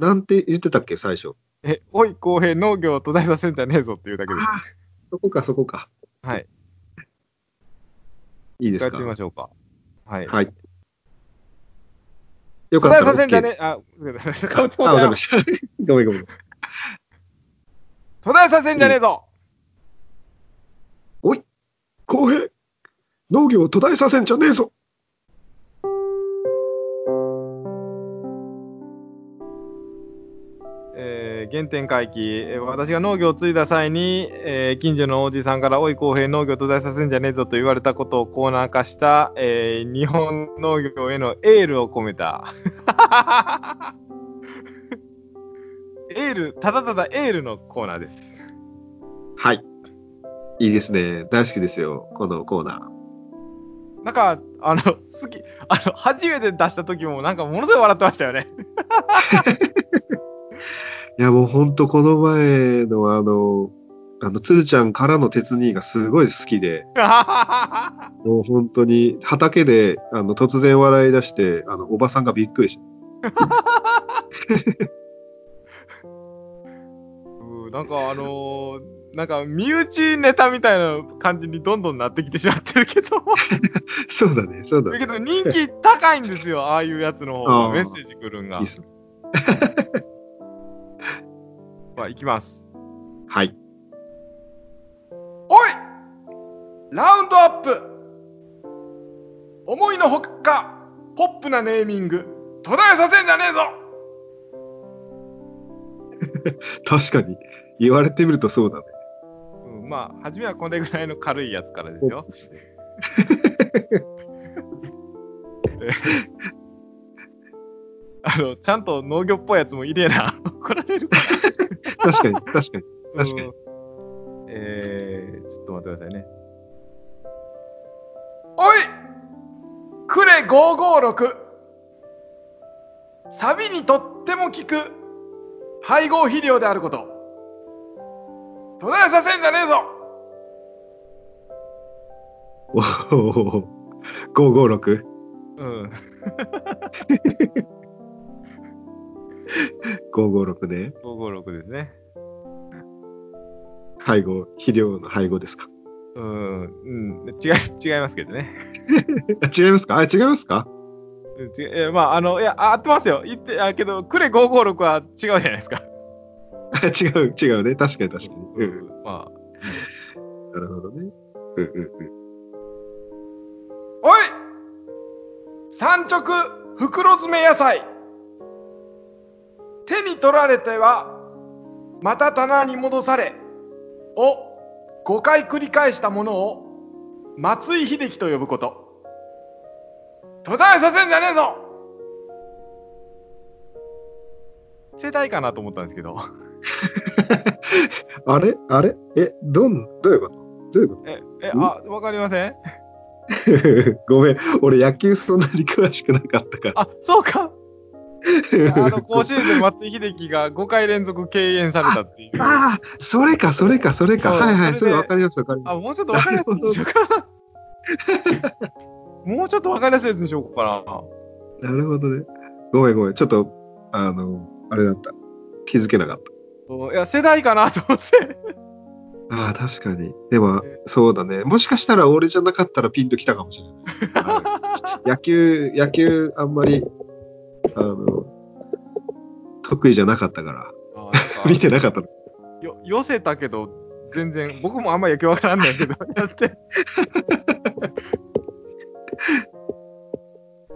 なんて言ってたっけ、最初？え、おい、公平、農業を途絶えさせんじゃねえぞっていうだけです。あそこか、そこか。はい。いいですか？やってみましょうか。はい。はい。よ途かったら絶えさせんじゃねえ、あ、かぶってあ、わかりもました。ごめんごめん。途絶えさせんじゃねえぞ公平農業を途絶えさせんじゃねえぞ原点回帰、えー私が農業を継いだ際に、えー近所のおじさんから「おい公平農業途絶えさせんじゃねえぞ」と言われたことをコーナー化した、えー日本農業へのエールを込めた エールただただエールのコーナーですはい。いいですね。大好きですよ、このコーナー。なんかあの好きあの初めて出した時もなんかものすごい笑ってましたよね いや、もうほんとこの前のあの、あの、つるちゃんからの鉄兄がすごい好きで、もう本当に畑であの突然笑い出して、あの、おばさんがびっくりした。う んなんかあのーなんか身内ネタみたいな感じにどんどんなってきてしまってるけど。そうだね、そうだね。だけど人気高いんですよああいうやつの方がメッセージ来るんが。いいっすねまあいきますはい。おいラウンドアップ思いのほかポップなネーミング途絶えさせんじゃねえぞ 確かに。言われてみるとそうだね。うんまあ初めはこれぐらいの軽いやつからですよあ のちゃんと農業っぽいやつも入れな 怒られる確かに、確かに。確かにうんえー、ちょっと待ってくださいね。おいクレ556サビにとっても効く配合肥料であること途絶えさせんじゃねえぞおお、556。うん。556ね。556ですね。配合、肥料の配合ですか？うん、うん、違い、違いますけどね。あ違いますか？あ、違いますか？うん違ういやまあ、あの、いや、あ合ってますよ。言って、あけど、クレ556は違うじゃないですか。あ 違う、違うね。確かに確かに。う。うんん、まあ。なるほどね。うんうんうん。おい産直袋詰め野菜手に取られてはまた棚に戻されを5回繰り返したものを松井秀喜と呼ぶこと。途絶えさせんじゃねえぞ！世代かなと思ったんですけど。あれ？あれ？え、どん、どういうこと？どういうこええあわかりません。と ごめん。俺野球そんなに詳しくなかったから。あそうかあの甲子園で松井秀喜が5回連続敬遠されたっていうああ、それか、それか、それか。はいはい、それでそれわかります、わかります。あ、もうちょっとわかりやすいにしようかな。もうちょっとわかりやすいやつにしようかな。なるほどね。ごめんごめん。ちょっと、あの、あれだった。気づけなかった。いや、世代かなと思って。ああ、確かに。でも、そうだね。もしかしたら俺じゃなかったらピンときたかもしれない野球、野球、あんまり、あの、得意じゃなかったから、見かてなかったの。よ寄せたけど、全然、僕もあんま野球わからんないけど、やって。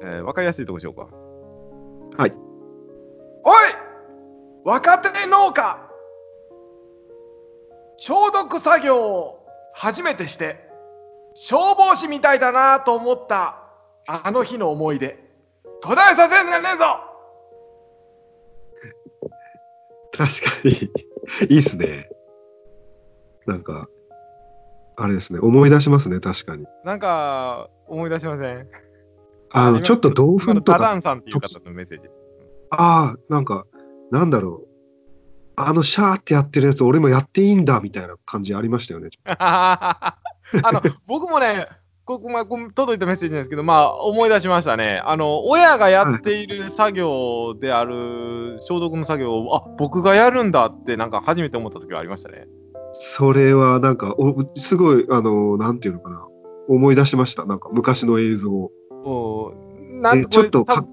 えーわかりやすいとこしようか。はい。おい若手農家消毒作業を初めてして消防士みたいだなと思ったあの日の思い出途絶えさせんじゃねえぞ確かに、いいっすね。なんか、あれですね。思い出しますね、確かに。なんか思い出しません？あの、今ちょっと同今の粉とか、ダダンさんっていう方のメッセージ。ああ、なんか、なんだろう。あの、シャーってやってるやつ、俺もやっていいんだ、みたいな感じありましたよね。あの僕もねここ、まあ、届いたメッセージなんですけど、まあ、思い出しましたね。あの、親がやっている作業である消毒の作業を、あ、僕がやるんだって、なんか初めて思った時がありましたね。それはなんか、おすごい、あの、なんていうのかな。思い出しました。なんか昔の映像を。おなんえちょっとかか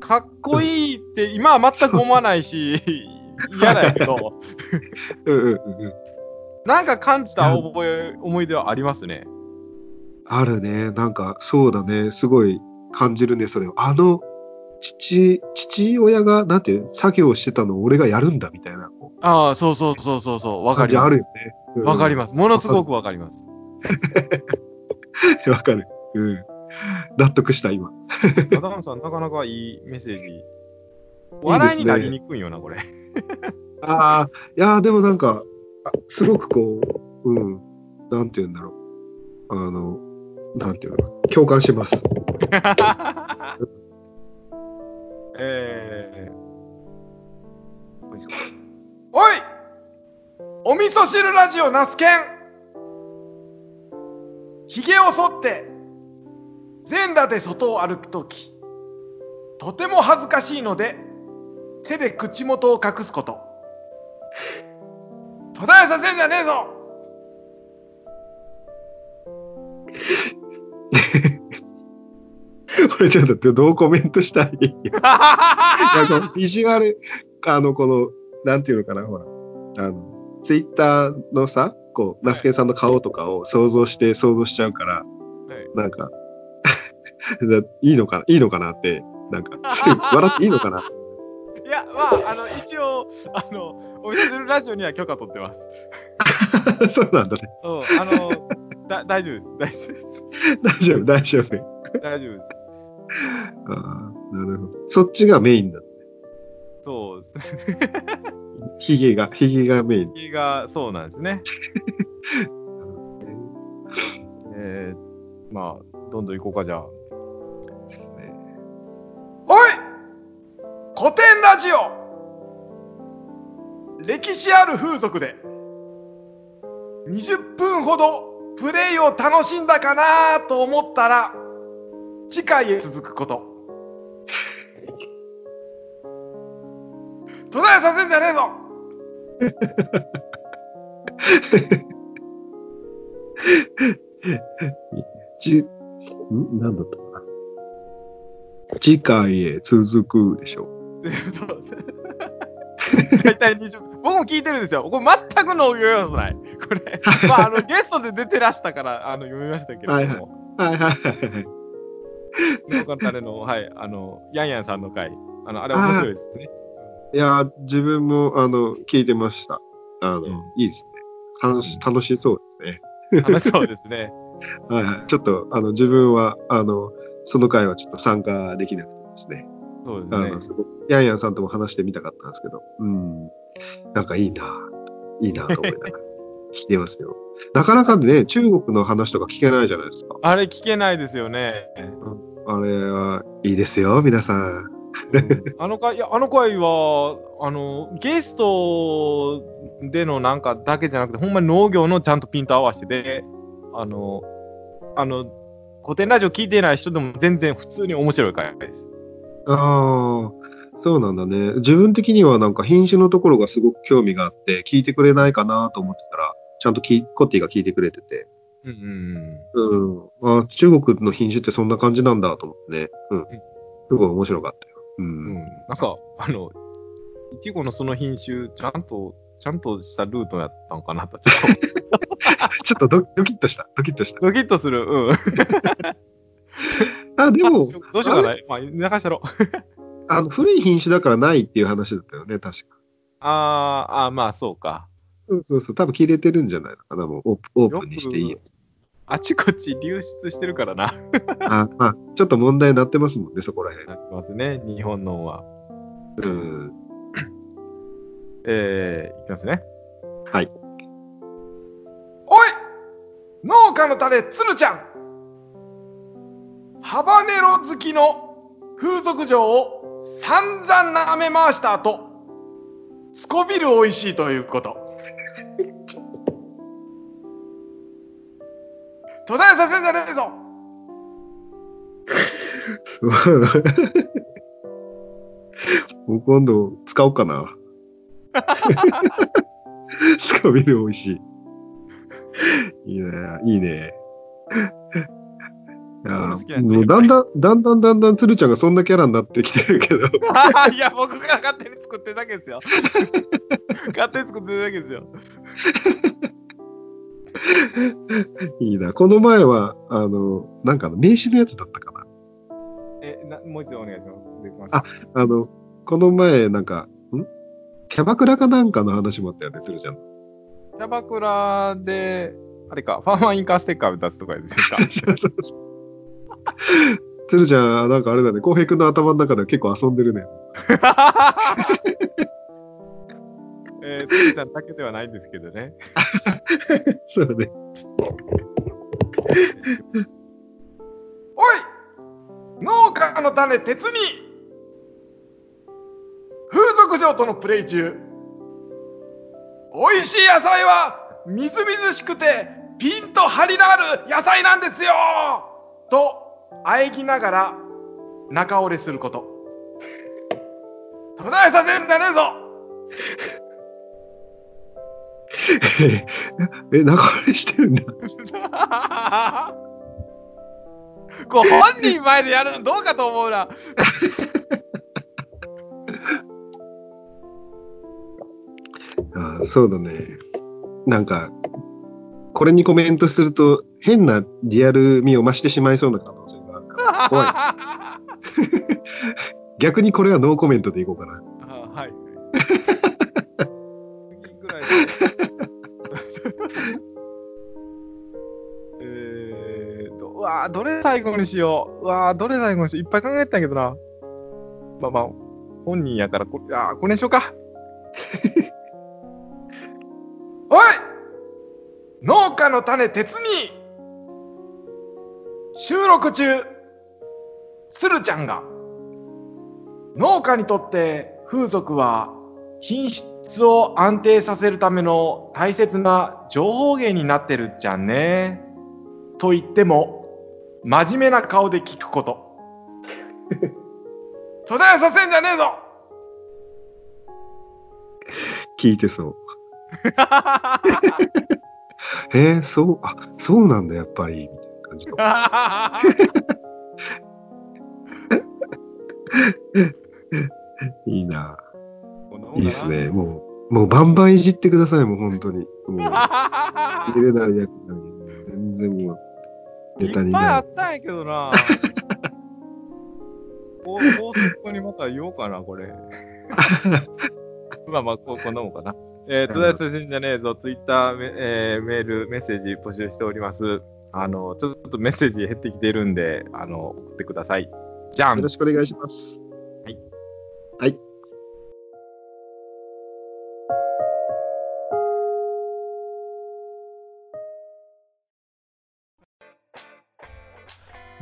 かっこいいって、今は全く思わないし、嫌だけど、うんうんうんうん。なんか感じた覚え、思い出はありますね。あるね。なんか、そうだね。すごい感じるね、それを。あの、父、父親が、なんていうの作業してたのを俺がやるんだみたいな、こああ、そうそうそうそうそう、う、わかりますあるよ。ね。わかります。ものすごくわかります。す。わかる。うん。納得した、今。アダムさん、なかなかいいメッセージ。笑いになりにくいよな、これ。ああ、いやーでもなんか、あすごくこう、うん、なんて言うんだろう。あの、なんていうのかな。共感します。えー、おい！お味噌汁ラジオナスケンひげを剃って全裸で外を歩くときとても恥ずかしいので手で口元を隠すこと。途絶えさせんじゃねえぞ！俺ちょっとどうコメントしたいい？ビジュアル、あの、この、なんていうのかな、ほら、あの、ツイッターのさ、こう、ナスケンさんの顔とかを想像して想像しちゃうから、はい。なんか、いいのかな、いいのかなって、なんか、笑っていいのかな。いやまああの一応あのラジオには許可取ってます。そうなんだね。うんあのだ大丈夫大丈夫です。大丈夫、大丈夫。大丈夫ですああ、なるほど。そっちがメインだ。そうですヒゲが、ヒゲがメイン。気がそうなんですね。えー、まあ、どんどん行こうか、じゃあ。おい古典ラジオ歴史ある風俗で20分ほどプレイを楽しんだかなと思ったら次回へ続くこと。途絶えさせんじゃねえぞ ち、ん？なんだったかな？次回へ続くでしょ。大体20分。僕も聞いてるんですよ。これ全くの要素ない。これ、まあ、あのゲストで出てらしたからあの読みましたけれども、はいはいはいはいはい。農家の種の、はい、あの、ヤンヤンさんの回、あの、あれ面白いですね。いやー、自分も、あの、聞いてました。あの、うんいいですね。楽し、楽しそうですね。楽しそうですね。はいはい。ちょっと、あの、自分は、あの、その回はちょっと参加できなくてですね。そうですねヤンヤンさんとも話してみたかったんですけど、うん。なんかいいないいなと思いながら聞いてますよ。なかなかね、中国の話とか聞けないじゃないですか。あれ聞けないですよね。あれはいいですよ、皆さん。あの回、いや、あの回は、あの、ゲストでのなんかだけじゃなくて、ほんまに農業のちゃんとピント合わせてで、あの、あの、古典ラジオ聞いてない人でも全然普通に面白い回です。ああ、そうなんだね。自分的にはなんか品種のところがすごく興味があって、聞いてくれないかなと思ってたら、ちゃんときコッティが聞いてくれてて、うんうんうん。あ中国の品種ってそんな感じなんだと思ってね。うん。すごい面白かったよ。う。うんん。うん。なんか、あの、いちごのその品種、ちゃんと、ちゃんとしたルートやったんかなと、ちょっ ちょっとドドキッとした。ドキッとした。とドキッとする。うん。あ、でもまあどうし、ようかな。まあ、流したろ。あの、古い品種だからないっていう話だったよね、確か。あーあー、まあ、そうか。そうそうそう。多分切れてるんじゃないのかな、もうオープンにしていいよ。あちこち流出してるからな。あ、まあ、ちょっと問題になってますもんね、そこら辺。なってますね、日本のは。うん。えー、いきますね。はい。おい農家の種、つるちゃんハバネロ好きの風俗嬢を散々舐め回した後、すこびる美味しいということ。途絶えさせんじゃねえぞ もう今度使おうかな。スカビル美味しい。いいね、いいね。いやもうだんだん、だんだんだんだん鶴ちゃんがそんなキャラになってきてるけど、いや、僕が勝手に作ってるだけですよ。勝手に作ってるだけですよ。いいな。この前は、あの、なんかの名刺のやつだったかな。え、なもう一度お願いします。できますああの、この前、なんか、ん？キャバクラかなんかの話もあったよね、鶴ちゃん。キャバクラで、あれか、ファーマーインカーステッカー出すとかですか？鶴ちゃん、なんかあれだね、浩平君の頭の中では結構遊んでるね。えー、ちゃんだけではないんですけどね。そうだね。おい農家の種、鉄に風俗嬢とのプレイ中。美味しい野菜はみずみずしくてピンと張りのある野菜なんですよと、喘ぎながら中折れすること。途絶えさせるんじゃねえぞ え、流れしてるんだ。こう本人前でやるのどうかと思うな。あそうだね。なんか、これにコメントすると、変なリアル味を増してしまいそうな可能性があるから、怖い。逆にこれはノーコメントでいこうかな。あはい。次ぐらいーどれ最後にしよう。うわーどれ最後にしよう。いっぱい考えてたんやけどな。まあまあ、本人やからこ、あこれにしようか。おい農家の種鉄に収録中、鶴ちゃんが農家にとって風俗は品質を安定させるための大切な情報源になってるっちゃんね。と言っても真面目な顔で聞くこと。途絶えさせんじゃねえぞ聞いてそう。えー、そう、あ、そうなんだ、やっぱり、みたいな感じの。いいな。いいですね。もう、もうバンバンいじってください、もう本当に。もう、入れなりやくなり、全然もう、いっぱいあなったんやけどな。こう、こうそこにまた言おうかな、これ。まあまあ、ここんなもんかな。えー、とりあえず、じゃねえぞ、ツイッター、めえーメール、メッセージ募集しております。あの、ちょっとメッセージ減ってきてるんで、あの、送ってください。じゃんよろしくお願いします。はい。はい。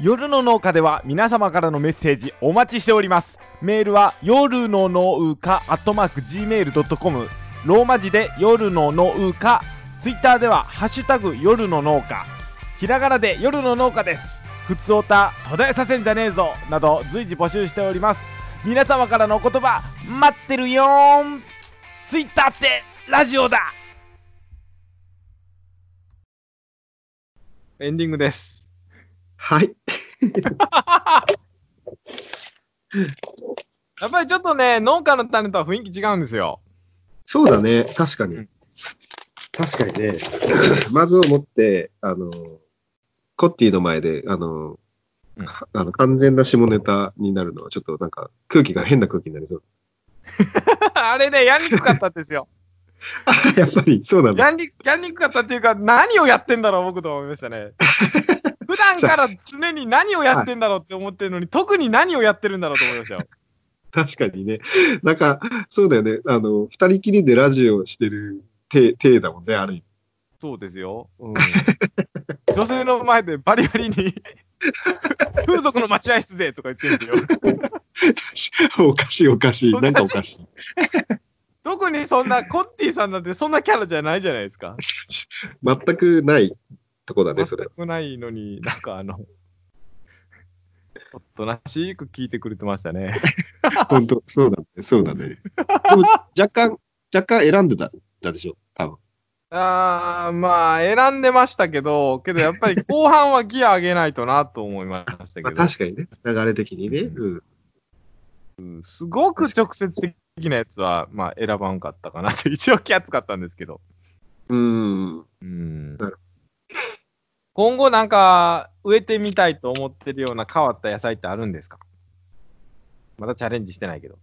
夜の農家では皆様からのメッセージお待ちしております。メールは夜の農家アットマーク Gmail.com ローマ字で夜の農家。ツイッターではハッシュタグ夜の農家。ひらがなで夜の農家です。ふつおた途絶えさせんじゃねえぞなど随時募集しております。皆様からのお言葉待ってるよーん。ツイッターってラジオだ。エンディングです。はい。やっぱりちょっとね、農家の種とは雰囲気違うんですよ。そうだね、確かにうん。確かにね。まずをもって、あの、コッティの前で、あの、うんあの完全な下ネタになるのは、ちょっとなんか空気が変な空気になりそう。あれね、やりにくかったんですよ。やっぱりそうなんだ。やりにやりにくかったっていうか、何をやってんだろう、僕と思いましたね。普段から常に何をやってんだろうって思ってるのに、特に何をやってるんだろうと思いましたよ。確かにね。なんか、そうだよね。あの、二人きりでラジオしてる体体だもんね、ある意味。そうですよ。うん、女性の前でバリバリに 風俗の待合室でとか言ってるよ。おかしいおかしい。おかしいなんかおかしい。特にそんな、コッティさんなんてそんなキャラじゃないじゃないですか。全くないとこだね、それ全。くないのに、なんかあの、おとなしく聞いてくれてましたね。本当そうだね、そうだね。でも、若干、若干選んでたたでしょ、多分。あーまあ、選んでましたけど、けどやっぱり後半はギア上げないとなと思いましたまあ、けど、確かにね、流れ的にね。うん。すごく直接的なやつは、まあ、選ばんかったかなと、一応気圧かったんですけど。うん。うんなる今後なんか植えてみたいと思ってるような変わった野菜ってあるんですか？まだチャレンジしてないけど。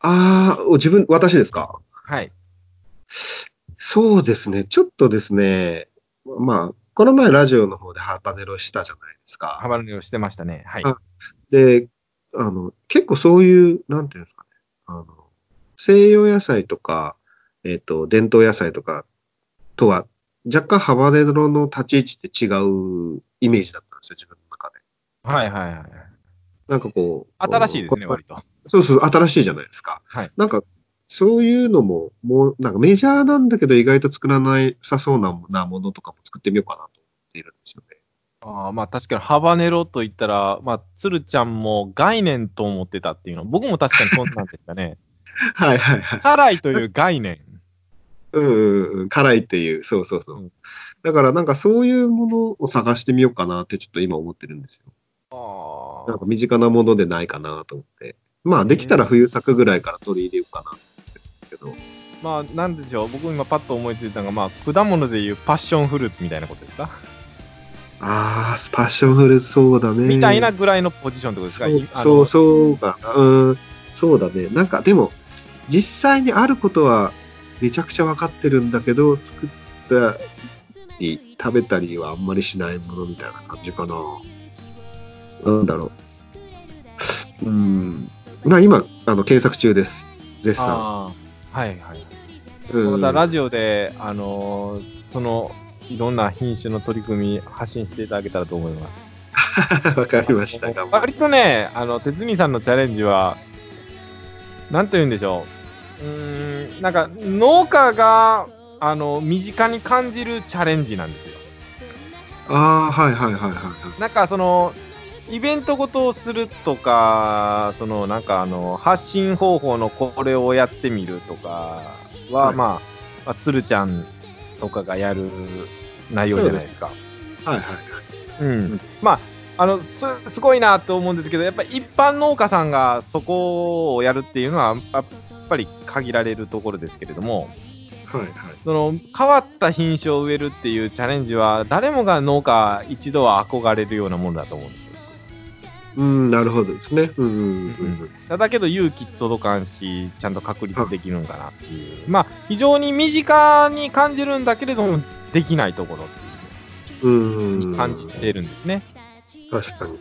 ああ、お自分、私ですか？はい。そうですね、ちょっとですね、まあ、この前ラジオの方でハーパネロしたじゃないですか。ハマるをしてましたね。はい。あで、あの、結構そういう、なんていうんですかね、あの、西洋野菜とか、えっ、と、伝統野菜とかとは、若干ハバネロの立ち位置って違うイメージだったんですよ、自分の中で。はいはいはい。なんかこう。新しいですね、こ割と。そうそう、新しいじゃないですか。はい。なんか、そういうのも、もう、なんかメジャーなんだけど意外と作らないさそうななものとかも作ってみようかなと思っているんですよね。あーまあ確かにハバネロと言ったら、まあ、鶴ちゃんも概念と思ってたっていうの、僕も確かにそんなんでしたね。はいはいはい。辛いという概念。うんうんうん、辛いっていう、そうそうそう。うんだからなんかそういうものを探してみようかなってちょっと今思ってるんですよ。あなんか身近なものでないかなと思って。まあできたら冬作ぐらいから取り入れようかなってけど。まあ、なんでしょう、僕今パッと思いついたのが、まあ、果物でいうパッションフルーツみたいなことですか、ああ、パッションフルーツそうだね。みたいなぐらいのポジションってことですか？そうそうかな。うん、そうだね。なんかでも、実際にあることはめちゃくちゃ分かってるんだけど、作ったり、食べたりはあんまりしないものみたいな感じかな。なんだろう。うん。まあ今、あの、検索中です。絶賛。はいはい。うん、またラジオで、あのーその、いろんな品種の取り組み発信していただけたらと思います。わかりました。割とね、あの、鉄見さんのチャレンジは、なんと言うんでしょう。うーん、なんか、農家が、あの、身近に感じるチャレンジなんですよ。ああ、はいはいはいはいはい。なんか、その、イベントごとをするとか、その、なんか、あの、発信方法のこれをやってみるとかは、はいまあ、まあ、鶴ちゃんとかがやる内容じゃないですか。はいはい。うん、まああのすすごいなと思うんですけどやっぱり一般農家さんがそこをやるっていうのはぱり限られるところですけれどもはいはい。その変わった品種を植えるっていうチャレンジは誰もが農家一度は憧れるようなものだと思うんですよ。うん、なるほどですね。うんうんうんただけど勇気届かんしちゃんと確立できるんかなっていうまあ非常に身近に感じるんだけれどもできないところってうん。いうに感じてるんですね。確かに。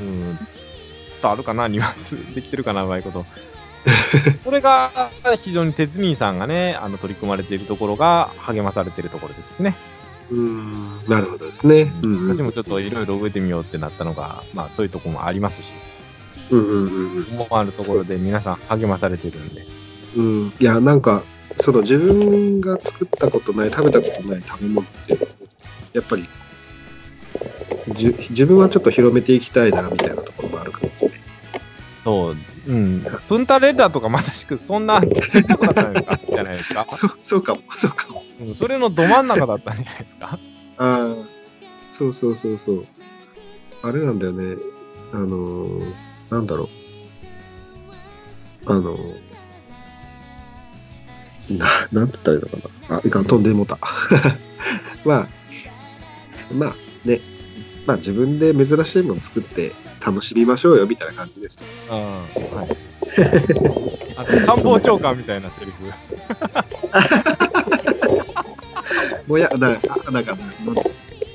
うん、伝わるかな、ニュアンス。できてるかな、うまいこと。それが非常に鉄兄さんがね、あの取り組まれているところが励まされているところですね。うん、なるほどですね。うんうん。私もちょっといろいろ植えてみようってなったのが、まあそういうところもありますし、うんうんうんうん。思わぬところで皆さん励まされてるんで。うん、いや、なんか、その自分が作ったことない、食べたことない食べ物って、やっぱり、自分はちょっと広めていきたいな、みたいなところもあるからですね。そう、うん。プンタレッラとかまさしくそんな選択だったんですかじゃないですか？そうそうかも、そうかも。うんそれのど真ん中だったんじゃないですか？ああ、そうそうそうそう。あれなんだよね。あのーなんだろう。あのーな、なんて言ったらいいのかな。あ、いかん、飛んでもうた。まあ、まあね、まあ自分で珍しいもの作って楽しみましょうよ、みたいな感じです。うん。はい。あと官房長官みたいなセリフ。もや、な、あなんか、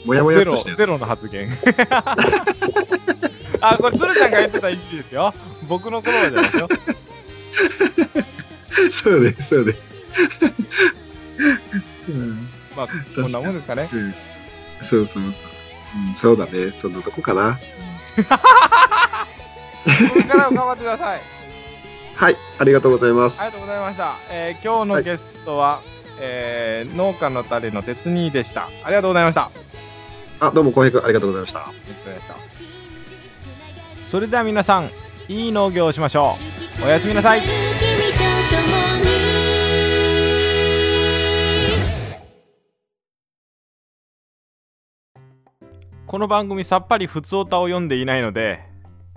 もやもやゼロゼロの発言。あ、これ、鶴ちゃんが言ってたいじりですよ。僕の言葉じゃないですよ。そうです、そうです。うんまあ、こんなもんですかね。うんそうそう。うん、そうだね。そんなとこかな。これからも頑張ってください。はい、ありがとうございます。ありがとうございました。えー今日のゲストは、えー農家の種の鉄兄でした。ありがとうございました。あ、どうも、浩平君、ありがとうございました。それでは皆さんいい農業をしましょうおやすみなさいこの番組さっぱり普通歌を読んでいないので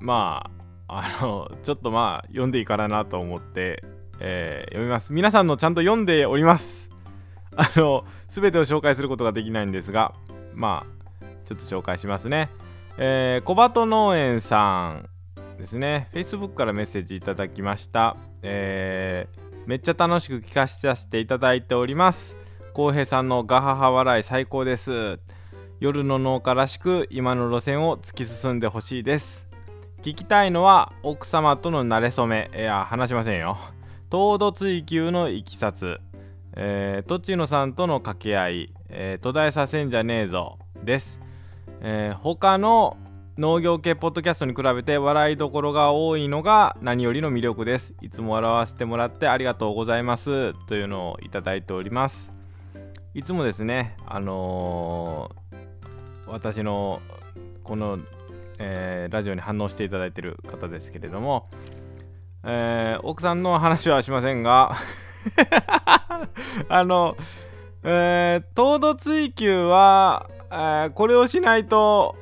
まああのちょっとまあ読んでいいかなと思って、えー読みます。皆さんのちゃんと読んでおります。あの全てを紹介することができないんですがまあちょっと紹介しますね。えー小鳩農園さんですね。Facebook からメッセージいただきました。えーめっちゃ楽しく聞かせていただいております。浩平さんのガハハ笑い最高です。夜の農家らしく今の路線を突き進んでほしいです。聞きたいのは奥様との馴れ初め。いや話しませんよ。糖度追求のいきさつ。えー、とちのさんとの掛け合い、えー途絶えさせんじゃねえぞです、えー他の農業系ポッドキャストに比べて笑いどころが多いのが何よりの魅力です。いつも笑わせてもらってありがとうございます。というのをいただいております。いつもですねあの私のこの、えーラジオに反応していただいてる方ですけれども、えー奥さんの話はしませんが あの、えー糖度追求は、えーこれをしないと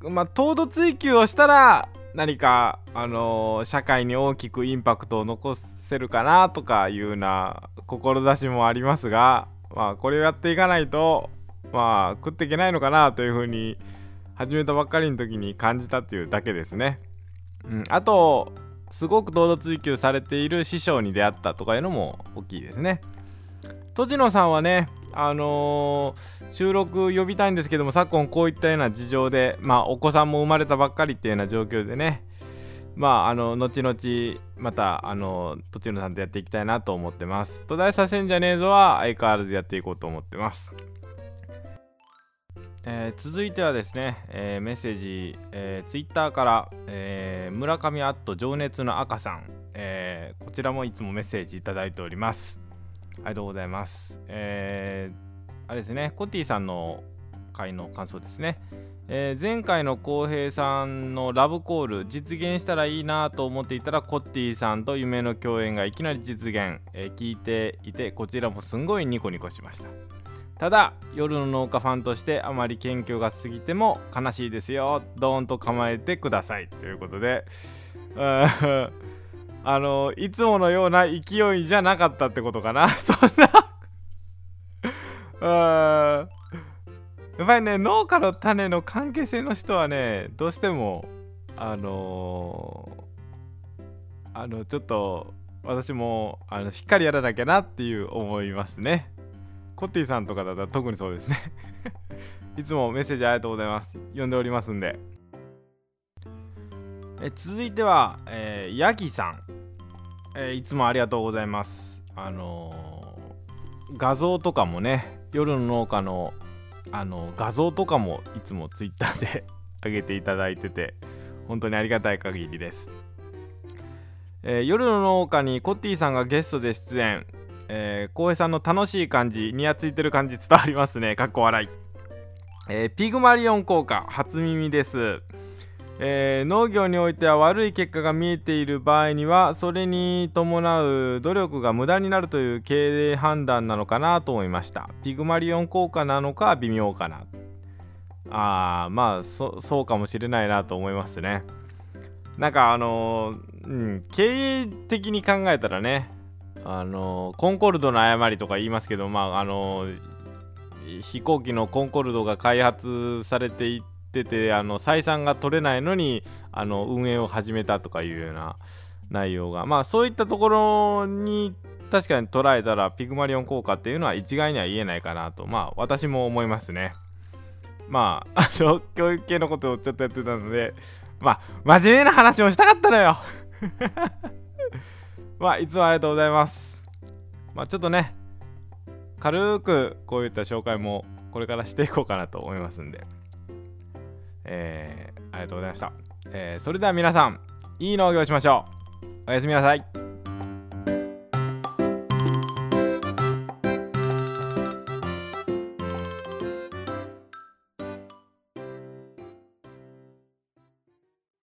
まあ糖度追求をしたら何か、あのー社会に大きくインパクトを残せるかなとかいうような志もありますがまあこれをやっていかないとまあ食っていけないのかなというふうに始めたばっかりの時に感じたっていうだけですね。うん、あとすごく堂々追求されている師匠に出会ったとかいうのも大きいですね。栃野さんはね、あのー収録呼びたいんですけども昨今こういったような事情で、まあ、お子さんも生まれたばっかりっていうような状況でねまああの後々またあの栃野さんとやっていきたいなと思ってます。途絶えさせんじゃねえぞは相変わらずやっていこうと思ってます。えー続いてはですね、えーメッセージ、えー、ツイッターから、えー村上アット情熱の赤さん、えこちらもいつもメッセージいただいております。ありがとうございます。えあれですねコッティさんの回の感想ですね、え前回の浩平さんのラブコール実現したらいいなと思っていたらコッティさんと夢の共演がいきなり実現、え聞いていてこちらもすんごいニコニコしました。ただ夜の農家ファンとしてあまり謙虚が過ぎても悲しいですよ。ドーンと構えてください。ということで。あのいつものような勢いじゃなかったってことかな。そんな。やっぱりね農家の種の関係性の人はねどうしてもあのーあのちょっと私もあのしっかりやらなきゃなっていう思いますね。コッティさんとかだったら特にそうですね。いつもメッセージありがとうございます。読んでおりますんで。え続いては、えーヤギさん、えーいつもありがとうございます。あのー画像とかもね夜の農家のあの画像とかもいつもツイッターで 上げていただいてて本当にありがたい限りです、えー夜の農家にコッティさんがゲストで出演。えー、浩平さんの楽しい感じにやついてる感じ伝わりますね。かっこ笑い、えーピグマリオン効果初耳です、えー農業においては悪い結果が見えている場合にはそれに伴う努力が無駄になるという経営判断なのかなと思いました。ピグマリオン効果なのか微妙かな。あーまあそうかもしれないなと思いますね。なんかあのーうん経営的に考えたらねあのコンコルドの誤りとか言いますけどまああの飛行機のコンコルドが開発されていっててあの採算が取れないのにあの運営を始めたとかいうような内容が。まあそういったところに確かに捉えたらピグマリオン効果っていうのは一概には言えないかなとまあ私も思いますね。まああの教育系のことをちょっとやってたのでまあ真面目な話をしたかったのよ。まあいつもありがとうございます。まあちょっとね軽くこういった紹介もこれからしていこうかなと思いますんで。えー、ありがとうございました、えーそれでは皆さんいい農業しましょう。おやすみなさい。